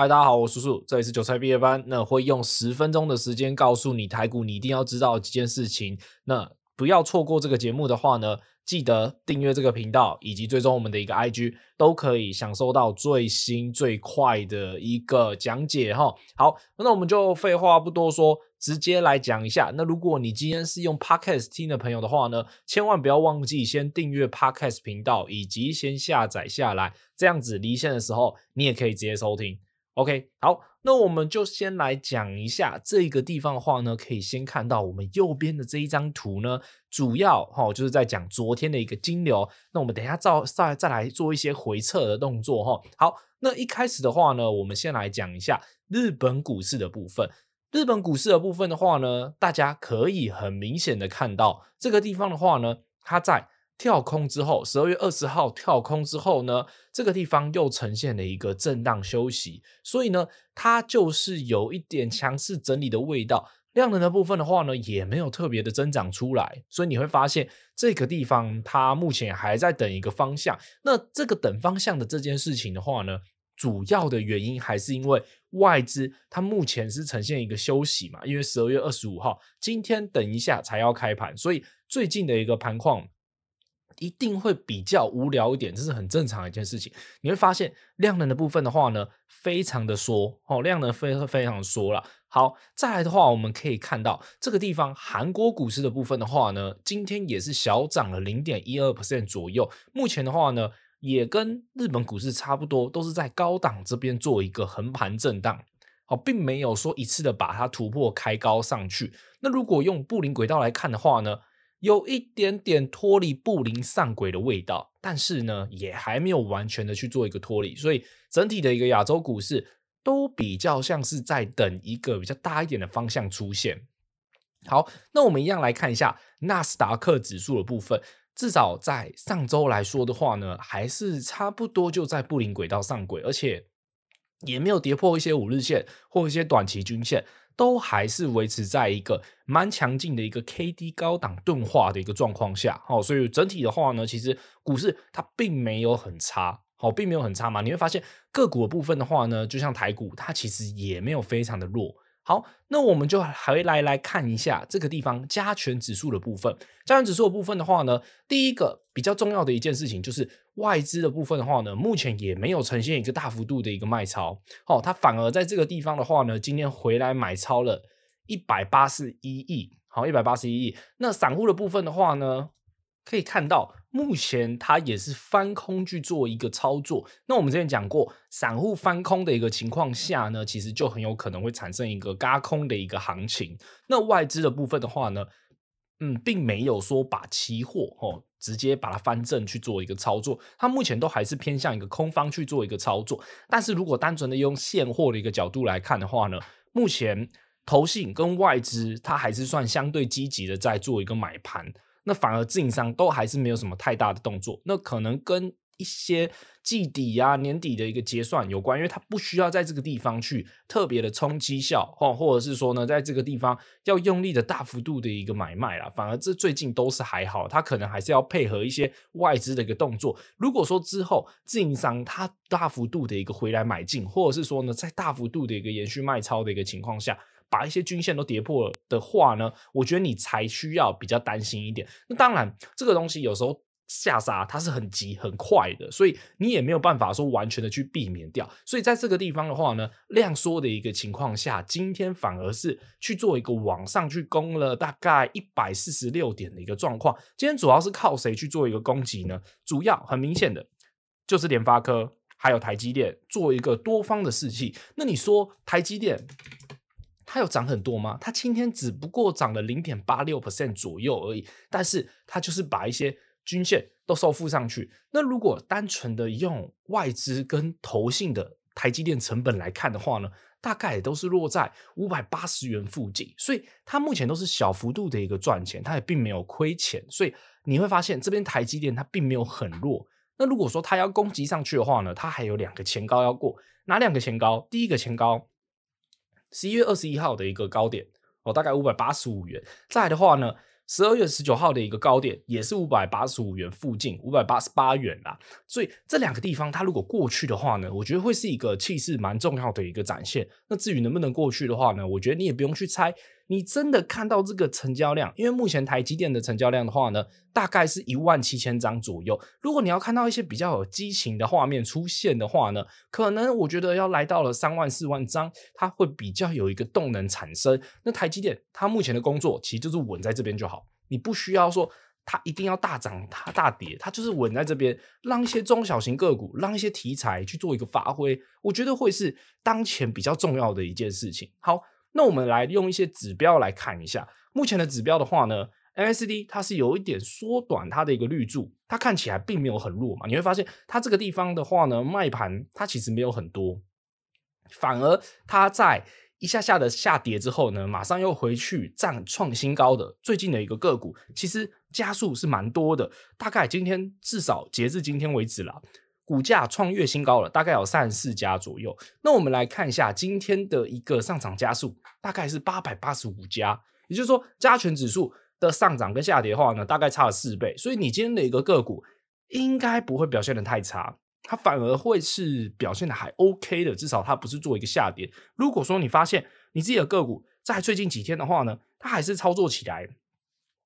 嗨，大家好，我是叔叔，这里是韭菜毕业班。那会用十分钟的时间告诉你台股你一定要知道几件事情。那不要错过这个节目的话呢，记得订阅这个频道以及追踪我们的一个 IG，都可以享受到最新最快的一个讲解哈。好，那我们就废话不多说，直接来讲一下。那如果你今天是用 Podcast 听的朋友的话呢，千万不要忘记先订阅 Podcast 频道，以及先下载下来，这样子离线的时候你也可以直接收听。OK，好，那我们就先来讲一下这个地方的话呢，可以先看到我们右边的这一张图呢，主要哈就是在讲昨天的一个金流。那我们等一下再再再来做一些回测的动作哈。好，那一开始的话呢，我们先来讲一下日本股市的部分。日本股市的部分的话呢，大家可以很明显的看到这个地方的话呢，它在。跳空之后，十二月二十号跳空之后呢，这个地方又呈现了一个震荡休息，所以呢，它就是有一点强势整理的味道。量能的部分的话呢，也没有特别的增长出来，所以你会发现这个地方它目前还在等一个方向。那这个等方向的这件事情的话呢，主要的原因还是因为外资它目前是呈现一个休息嘛，因为十二月二十五号今天等一下才要开盘，所以最近的一个盘况。一定会比较无聊一点，这是很正常的一件事情。你会发现量能的部分的话呢，非常的缩哦，量能非非常缩了。好，再来的话，我们可以看到这个地方韩国股市的部分的话呢，今天也是小涨了零点一二 percent 左右。目前的话呢，也跟日本股市差不多，都是在高档这边做一个横盘震荡，好，并没有说一次的把它突破开高上去。那如果用布林轨道来看的话呢，有一点点脱离布林上轨的味道，但是呢，也还没有完全的去做一个脱离，所以整体的一个亚洲股市都比较像是在等一个比较大一点的方向出现。好，那我们一样来看一下纳斯达克指数的部分，至少在上周来说的话呢，还是差不多就在布林轨道上轨，而且也没有跌破一些五日线或一些短期均线。都还是维持在一个蛮强劲的一个 K D 高档钝化的一个状况下，好，所以整体的话呢，其实股市它并没有很差，好，并没有很差嘛。你会发现个股的部分的话呢，就像台股，它其实也没有非常的弱。好，那我们就回来来看一下这个地方加权指数的部分。加权指数的部分的话呢，第一个比较重要的一件事情就是外资的部分的话呢，目前也没有呈现一个大幅度的一个卖超。哦，它反而在这个地方的话呢，今天回来买超了一百八十一亿。好，一百八十一亿。那散户的部分的话呢，可以看到。目前它也是翻空去做一个操作。那我们之前讲过，散户翻空的一个情况下呢，其实就很有可能会产生一个轧空的一个行情。那外资的部分的话呢，嗯，并没有说把期货哦直接把它翻正去做一个操作，它目前都还是偏向一个空方去做一个操作。但是如果单纯的用现货的一个角度来看的话呢，目前投信跟外资它还是算相对积极的在做一个买盘。那反而自营商都还是没有什么太大的动作，那可能跟一些季底、啊、年底的一个结算有关，因为它不需要在这个地方去特别的冲击效，或或者是说呢，在这个地方要用力的大幅度的一个买卖啦，反而这最近都是还好，它可能还是要配合一些外资的一个动作。如果说之后自营商它大幅度的一个回来买进，或者是说呢，在大幅度的一个延续卖超的一个情况下。把一些均线都跌破了的话呢，我觉得你才需要比较担心一点。那当然，这个东西有时候下杀它是很急很快的，所以你也没有办法说完全的去避免掉。所以在这个地方的话呢，量缩的一个情况下，今天反而是去做一个往上去攻了大概一百四十六点的一个状况。今天主要是靠谁去做一个攻击呢？主要很明显的就是联发科还有台积电做一个多方的士气。那你说台积电？它有涨很多吗？它今天只不过涨了零点八六 percent 左右而已，但是它就是把一些均线都收复上去。那如果单纯的用外资跟投信的台积电成本来看的话呢，大概也都是落在五百八十元附近，所以它目前都是小幅度的一个赚钱，它也并没有亏钱。所以你会发现这边台积电它并没有很弱。那如果说它要攻击上去的话呢，它还有两个前高要过，哪两个前高？第一个前高。十一月二十一号的一个高点哦，大概五百八十五元。再来的话呢，十二月十九号的一个高点也是五百八十五元附近，五百八十八元啦。所以这两个地方，它如果过去的话呢，我觉得会是一个气势蛮重要的一个展现。那至于能不能过去的话呢，我觉得你也不用去猜。你真的看到这个成交量，因为目前台积电的成交量的话呢，大概是一万七千张左右。如果你要看到一些比较有激情的画面出现的话呢，可能我觉得要来到了三万四万张，它会比较有一个动能产生。那台积电它目前的工作其实就是稳在这边就好，你不需要说它一定要大涨它大跌，它就是稳在这边，让一些中小型个股，让一些题材去做一个发挥，我觉得会是当前比较重要的一件事情。好。那我们来用一些指标来看一下，目前的指标的话呢，MACD 它是有一点缩短它的一个绿柱，它看起来并没有很弱嘛，你会发现它这个地方的话呢，卖盘它其实没有很多，反而它在一下下的下跌之后呢，马上又回去站创新高的最近的一个个股，其实加速是蛮多的，大概今天至少截至今天为止啦。股价创月新高了，大概有三十四家左右。那我们来看一下今天的一个上涨家数，大概是八百八十五家。也就是说，加权指数的上涨跟下跌的话呢，大概差了四倍。所以你今天的一个个股应该不会表现得太差，它反而会是表现的还 OK 的。至少它不是做一个下跌。如果说你发现你自己的个股在最近几天的话呢，它还是操作起来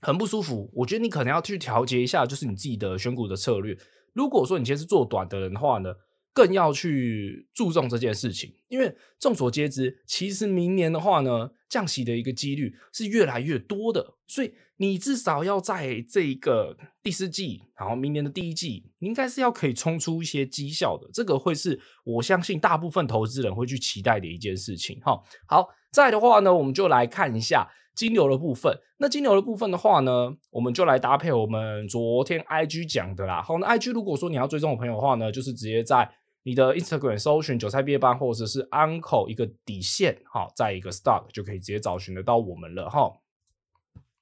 很不舒服，我觉得你可能要去调节一下，就是你自己的选股的策略。如果说你今天是做短的人的话呢，更要去注重这件事情，因为众所皆知，其实明年的话呢，降息的一个几率是越来越多的，所以你至少要在这一个第四季，然后明年的第一季，你应该是要可以冲出一些绩效的，这个会是我相信大部分投资人会去期待的一件事情。哈，好，再的话呢，我们就来看一下。金牛的部分，那金牛的部分的话呢，我们就来搭配我们昨天 IG 讲的啦。好，那 IG 如果说你要追踪我朋友的话呢，就是直接在你的 Instagram 搜寻韭菜毕业班，或者是 Uncle 一个底线，好，再一个 Stock 就可以直接找寻得到我们了哈。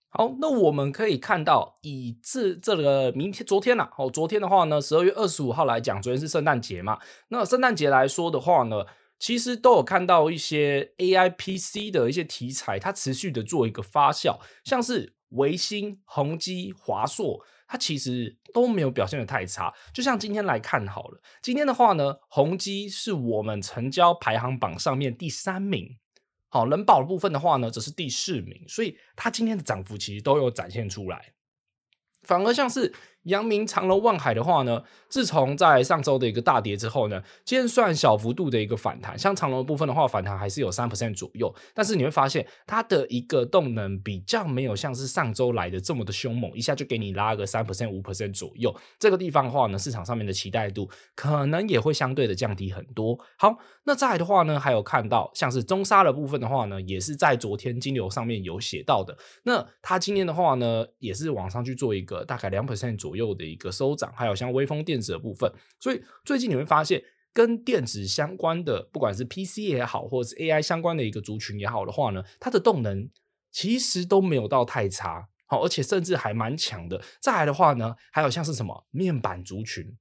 好，那我们可以看到，以这这个明天、昨天呐，哦，昨天的话呢，十二月二十五号来讲，昨天是圣诞节嘛，那圣诞节来说的话呢。其实都有看到一些 AI PC 的一些题材，它持续的做一个发酵，像是维新、宏基、华硕，它其实都没有表现得太差。就像今天来看好了，今天的话呢，宏基是我们成交排行榜上面第三名，好，人保的部分的话呢，则是第四名，所以它今天的涨幅其实都有展现出来，反而像是。阳明、长隆、万海的话呢，自从在上周的一个大跌之后呢，今天算小幅度的一个反弹，像长隆部分的话，反弹还是有三 percent 左右，但是你会发现它的一个动能比较没有像是上周来的这么的凶猛，一下就给你拉个三 percent、五 percent 左右。这个地方的话呢，市场上面的期待度可能也会相对的降低很多。好，那再的话呢，还有看到像是中沙的部分的话呢，也是在昨天金流上面有写到的。那它今天的话呢，也是往上去做一个大概两 percent 左右。右的一个收涨，还有像微风电子的部分，所以最近你会发现，跟电子相关的，不管是 PC 也好，或者是 AI 相关的一个族群也好的话呢，它的动能其实都没有到太差，好，而且甚至还蛮强的。再来的话呢，还有像是什么面板族群。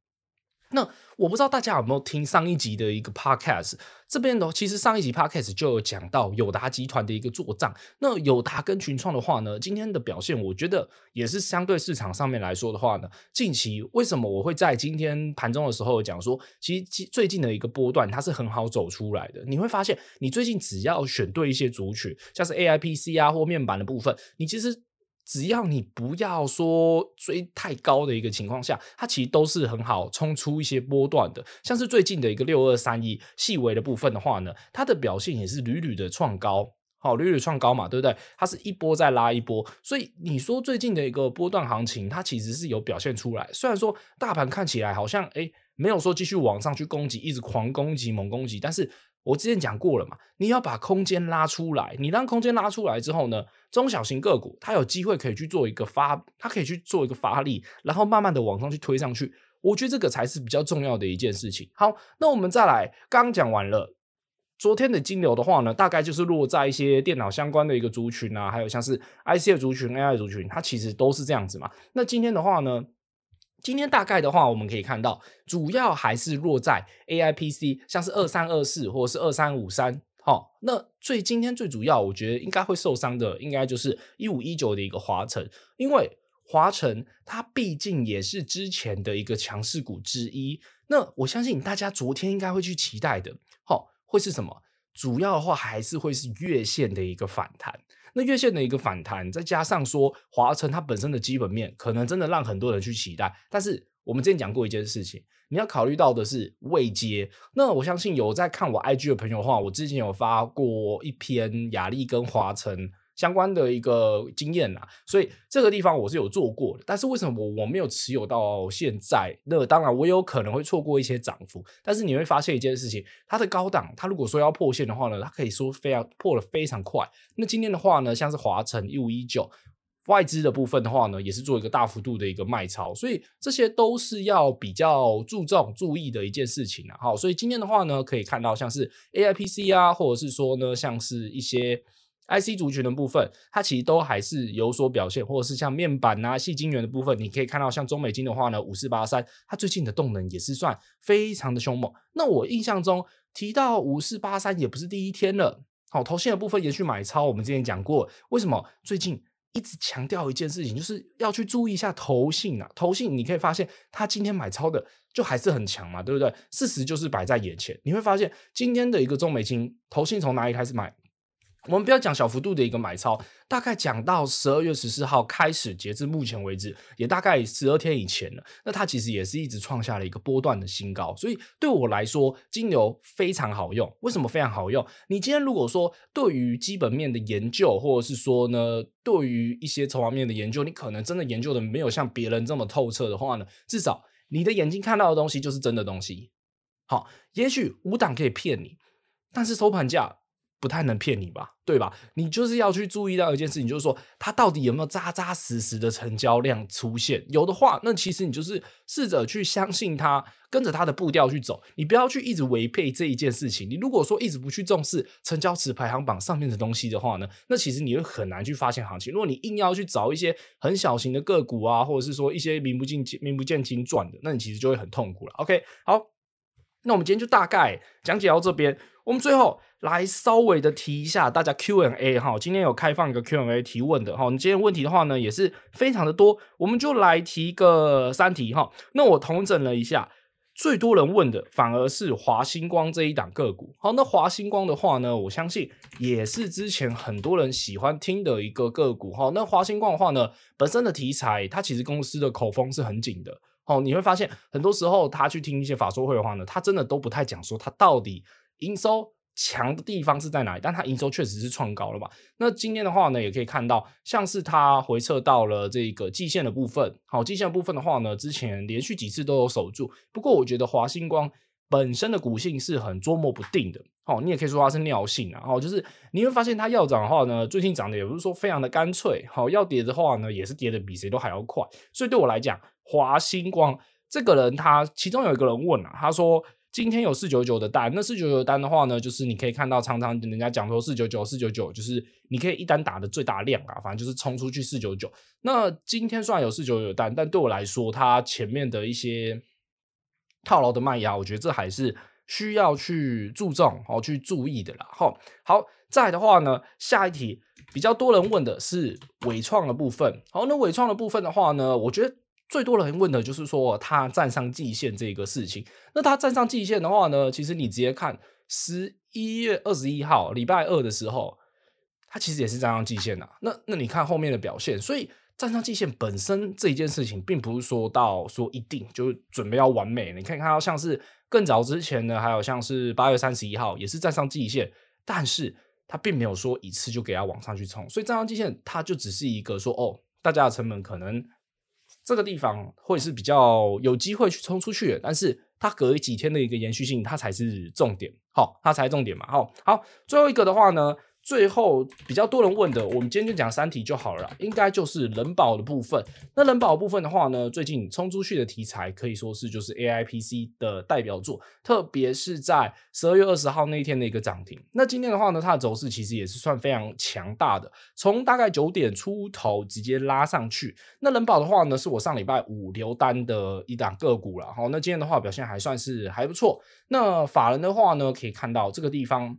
那我不知道大家有没有听上一集的一个 podcast，这边的其实上一集 podcast 就有讲到友达集团的一个作帐。那友达跟群创的话呢，今天的表现我觉得也是相对市场上面来说的话呢，近期为什么我会在今天盘中的时候讲说，其实最近的一个波段它是很好走出来的。你会发现，你最近只要选对一些族群，像是 AIPC 啊或面板的部分，你其实。只要你不要说追太高的一个情况下，它其实都是很好冲出一些波段的。像是最近的一个六二三一细微的部分的话呢，它的表现也是屡屡的创高，好，屡屡创高嘛，对不对？它是一波再拉一波，所以你说最近的一个波段行情，它其实是有表现出来。虽然说大盘看起来好像诶没有说继续往上去攻击，一直狂攻击猛攻击，但是。我之前讲过了嘛，你要把空间拉出来，你让空间拉出来之后呢，中小型个股它有机会可以去做一个发，它可以去做一个发力，然后慢慢的往上去推上去。我觉得这个才是比较重要的一件事情。好，那我们再来，刚讲完了昨天的金流的话呢，大概就是落在一些电脑相关的一个族群啊，还有像是 IC 的族群、AI 族群，它其实都是这样子嘛。那今天的话呢？今天大概的话，我们可以看到，主要还是落在 AI PC，像是二三二四或者是二三五三，好，那最今天最主要，我觉得应该会受伤的，应该就是一五一九的一个华晨，因为华晨它毕竟也是之前的一个强势股之一。那我相信大家昨天应该会去期待的，好，会是什么？主要的话还是会是月线的一个反弹。那月线的一个反弹，再加上说华晨它本身的基本面，可能真的让很多人去期待。但是我们之前讲过一件事情，你要考虑到的是未接。那我相信有在看我 IG 的朋友的话，我之前有发过一篇雅丽跟华晨相关的一个经验啊，所以这个地方我是有做过的。但是为什么我我没有持有到现在？那当然我有可能会错过一些涨幅，但是你会发现一件事情，它的高档，它如果说要破线的话呢，它可以说非常破得非常快。那今天的话呢，像是华城一五一九外资的部分的话呢，也是做一个大幅度的一个卖超，所以这些都是要比较注重注意的一件事情啊。好，所以今天的话呢，可以看到像是 AIPC 啊，或者是说呢，像是一些。IC 族群的部分，它其实都还是有所表现，或者是像面板啊、细晶圆的部分，你可以看到像中美晶的话呢，五四八三，它最近的动能也是算非常的凶猛。那我印象中提到五四八三也不是第一天了，好，投信的部分也去买超，我们之前讲过，为什么最近一直强调一件事情，就是要去注意一下投信啊，投信你可以发现它今天买超的就还是很强嘛，对不对？事实就是摆在眼前，你会发现今天的一个中美晶，投信从哪里开始买？我们不要讲小幅度的一个买超，大概讲到十二月十四号开始，截至目前为止，也大概十二天以前了。那它其实也是一直创下了一个波段的新高，所以对我来说，金牛非常好用。为什么非常好用？你今天如果说对于基本面的研究，或者是说呢，对于一些筹码面的研究，你可能真的研究的没有像别人这么透彻的话呢，至少你的眼睛看到的东西就是真的东西。好，也许五档可以骗你，但是收盘价。不太能骗你吧，对吧？你就是要去注意到一件事情，就是说它到底有没有扎扎实实的成交量出现。有的话，那其实你就是试着去相信它，跟着它的步调去走。你不要去一直违背这一件事情。你如果说一直不去重视成交池排行榜上面的东西的话呢，那其实你会很难去发现行情。如果你硬要去找一些很小型的个股啊，或者是说一些名不见经名不见经传的，那你其实就会很痛苦了。OK，好，那我们今天就大概讲解到这边。我们最后来稍微的提一下大家 Q&A 哈，今天有开放一个 Q&A 提问的哈，你今天问题的话呢也是非常的多，我们就来提个三题哈。那我统整了一下，最多人问的反而是华星光这一档个股。好，那华星光的话呢，我相信也是之前很多人喜欢听的一个个股哈。那华星光的话呢，本身的题材，它其实公司的口风是很紧的。哦，你会发现很多时候他去听一些法说会的话呢，他真的都不太讲说他到底。营收强的地方是在哪里？但它营收确实是创高了嘛？那今天的话呢，也可以看到，像是它回撤到了这个季线的部分。好，季线的部分的话呢，之前连续几次都有守住。不过我觉得华星光本身的股性是很捉摸不定的。好，你也可以说它是尿性啊。好，就是你会发现它要涨的话呢，最近涨的也不是说非常的干脆。好，要跌的话呢，也是跌的比谁都还要快。所以对我来讲，华星光这个人，他其中有一个人问啊，他说。今天有四九九的单，那四九九单的话呢，就是你可以看到，常常人家讲说四九九四九九，就是你可以一单打的最大量啊，反正就是冲出去四九九。那今天虽然有四九九单，但对我来说，它前面的一些套牢的卖压，我觉得这还是需要去注重哦，去注意的啦。好，好，再的话呢，下一题比较多人问的是纬创的部分。好，那纬创的部分的话呢，我觉得。最多人问的就是说，它站上季线这个事情。那它站上季线的话呢，其实你直接看十一月二十一号礼拜二的时候，它其实也是站上季线的。那那你看后面的表现，所以站上季线本身这一件事情，并不是说到说一定就准备要完美。你可以看到像是更早之前呢，还有像是八月三十一号也是站上季线，但是它并没有说一次就给它往上去冲。所以站上季线，它就只是一个说哦，大家的成本可能。这个地方会是比较有机会去冲出去的，但是它隔几天的一个延续性，它才是重点。好，它才重点嘛。好，好，最后一个的话呢。最后比较多人问的，我们今天就讲三题就好了啦，应该就是人保的部分。那人保部分的话呢，最近冲出去的题材可以说是就是 AIPC 的代表作，特别是在十二月二十号那一天的一个涨停。那今天的话呢，它的走势其实也是算非常强大的，从大概九点出头直接拉上去。那人保的话呢，是我上礼拜五留单的一档个股了。好，那今天的话表现还算是还不错。那法人的话呢，可以看到这个地方。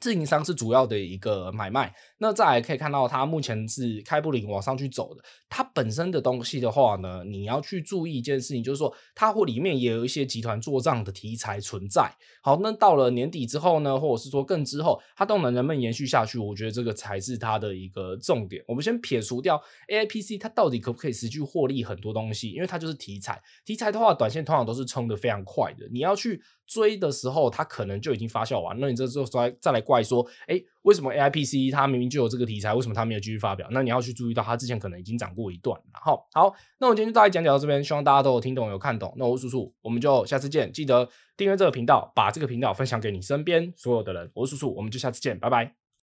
自营商是主要的一个买卖，那再来可以看到它目前是开布林往上去走的。它本身的东西的话呢，你要去注意一件事情，就是说它或里面也有一些集团做账的题材存在。好，那到了年底之后呢，或者是说更之后，它动能能不能延续下去？我觉得这个才是它的一个重点。我们先撇除掉 AIPC，它到底可不可以持续获利很多东西？因为它就是题材，题材的话，短线通常都是冲的非常快的。你要去追的时候，它可能就已经发酵完。那你这时候再再来怪说，哎，为什么 AIPC 它明明就有这个题材，为什么它没有继续发表？那你要去注意到，它之前可能已经涨过一段。好，好，那我今天就大概讲解到这边，希望大家都有听懂、有看懂。那我是叔叔，我们就下次见。记得订阅这个频道，把这个频道分享给你身边所有的人。我是叔叔，我们就下次见，拜拜。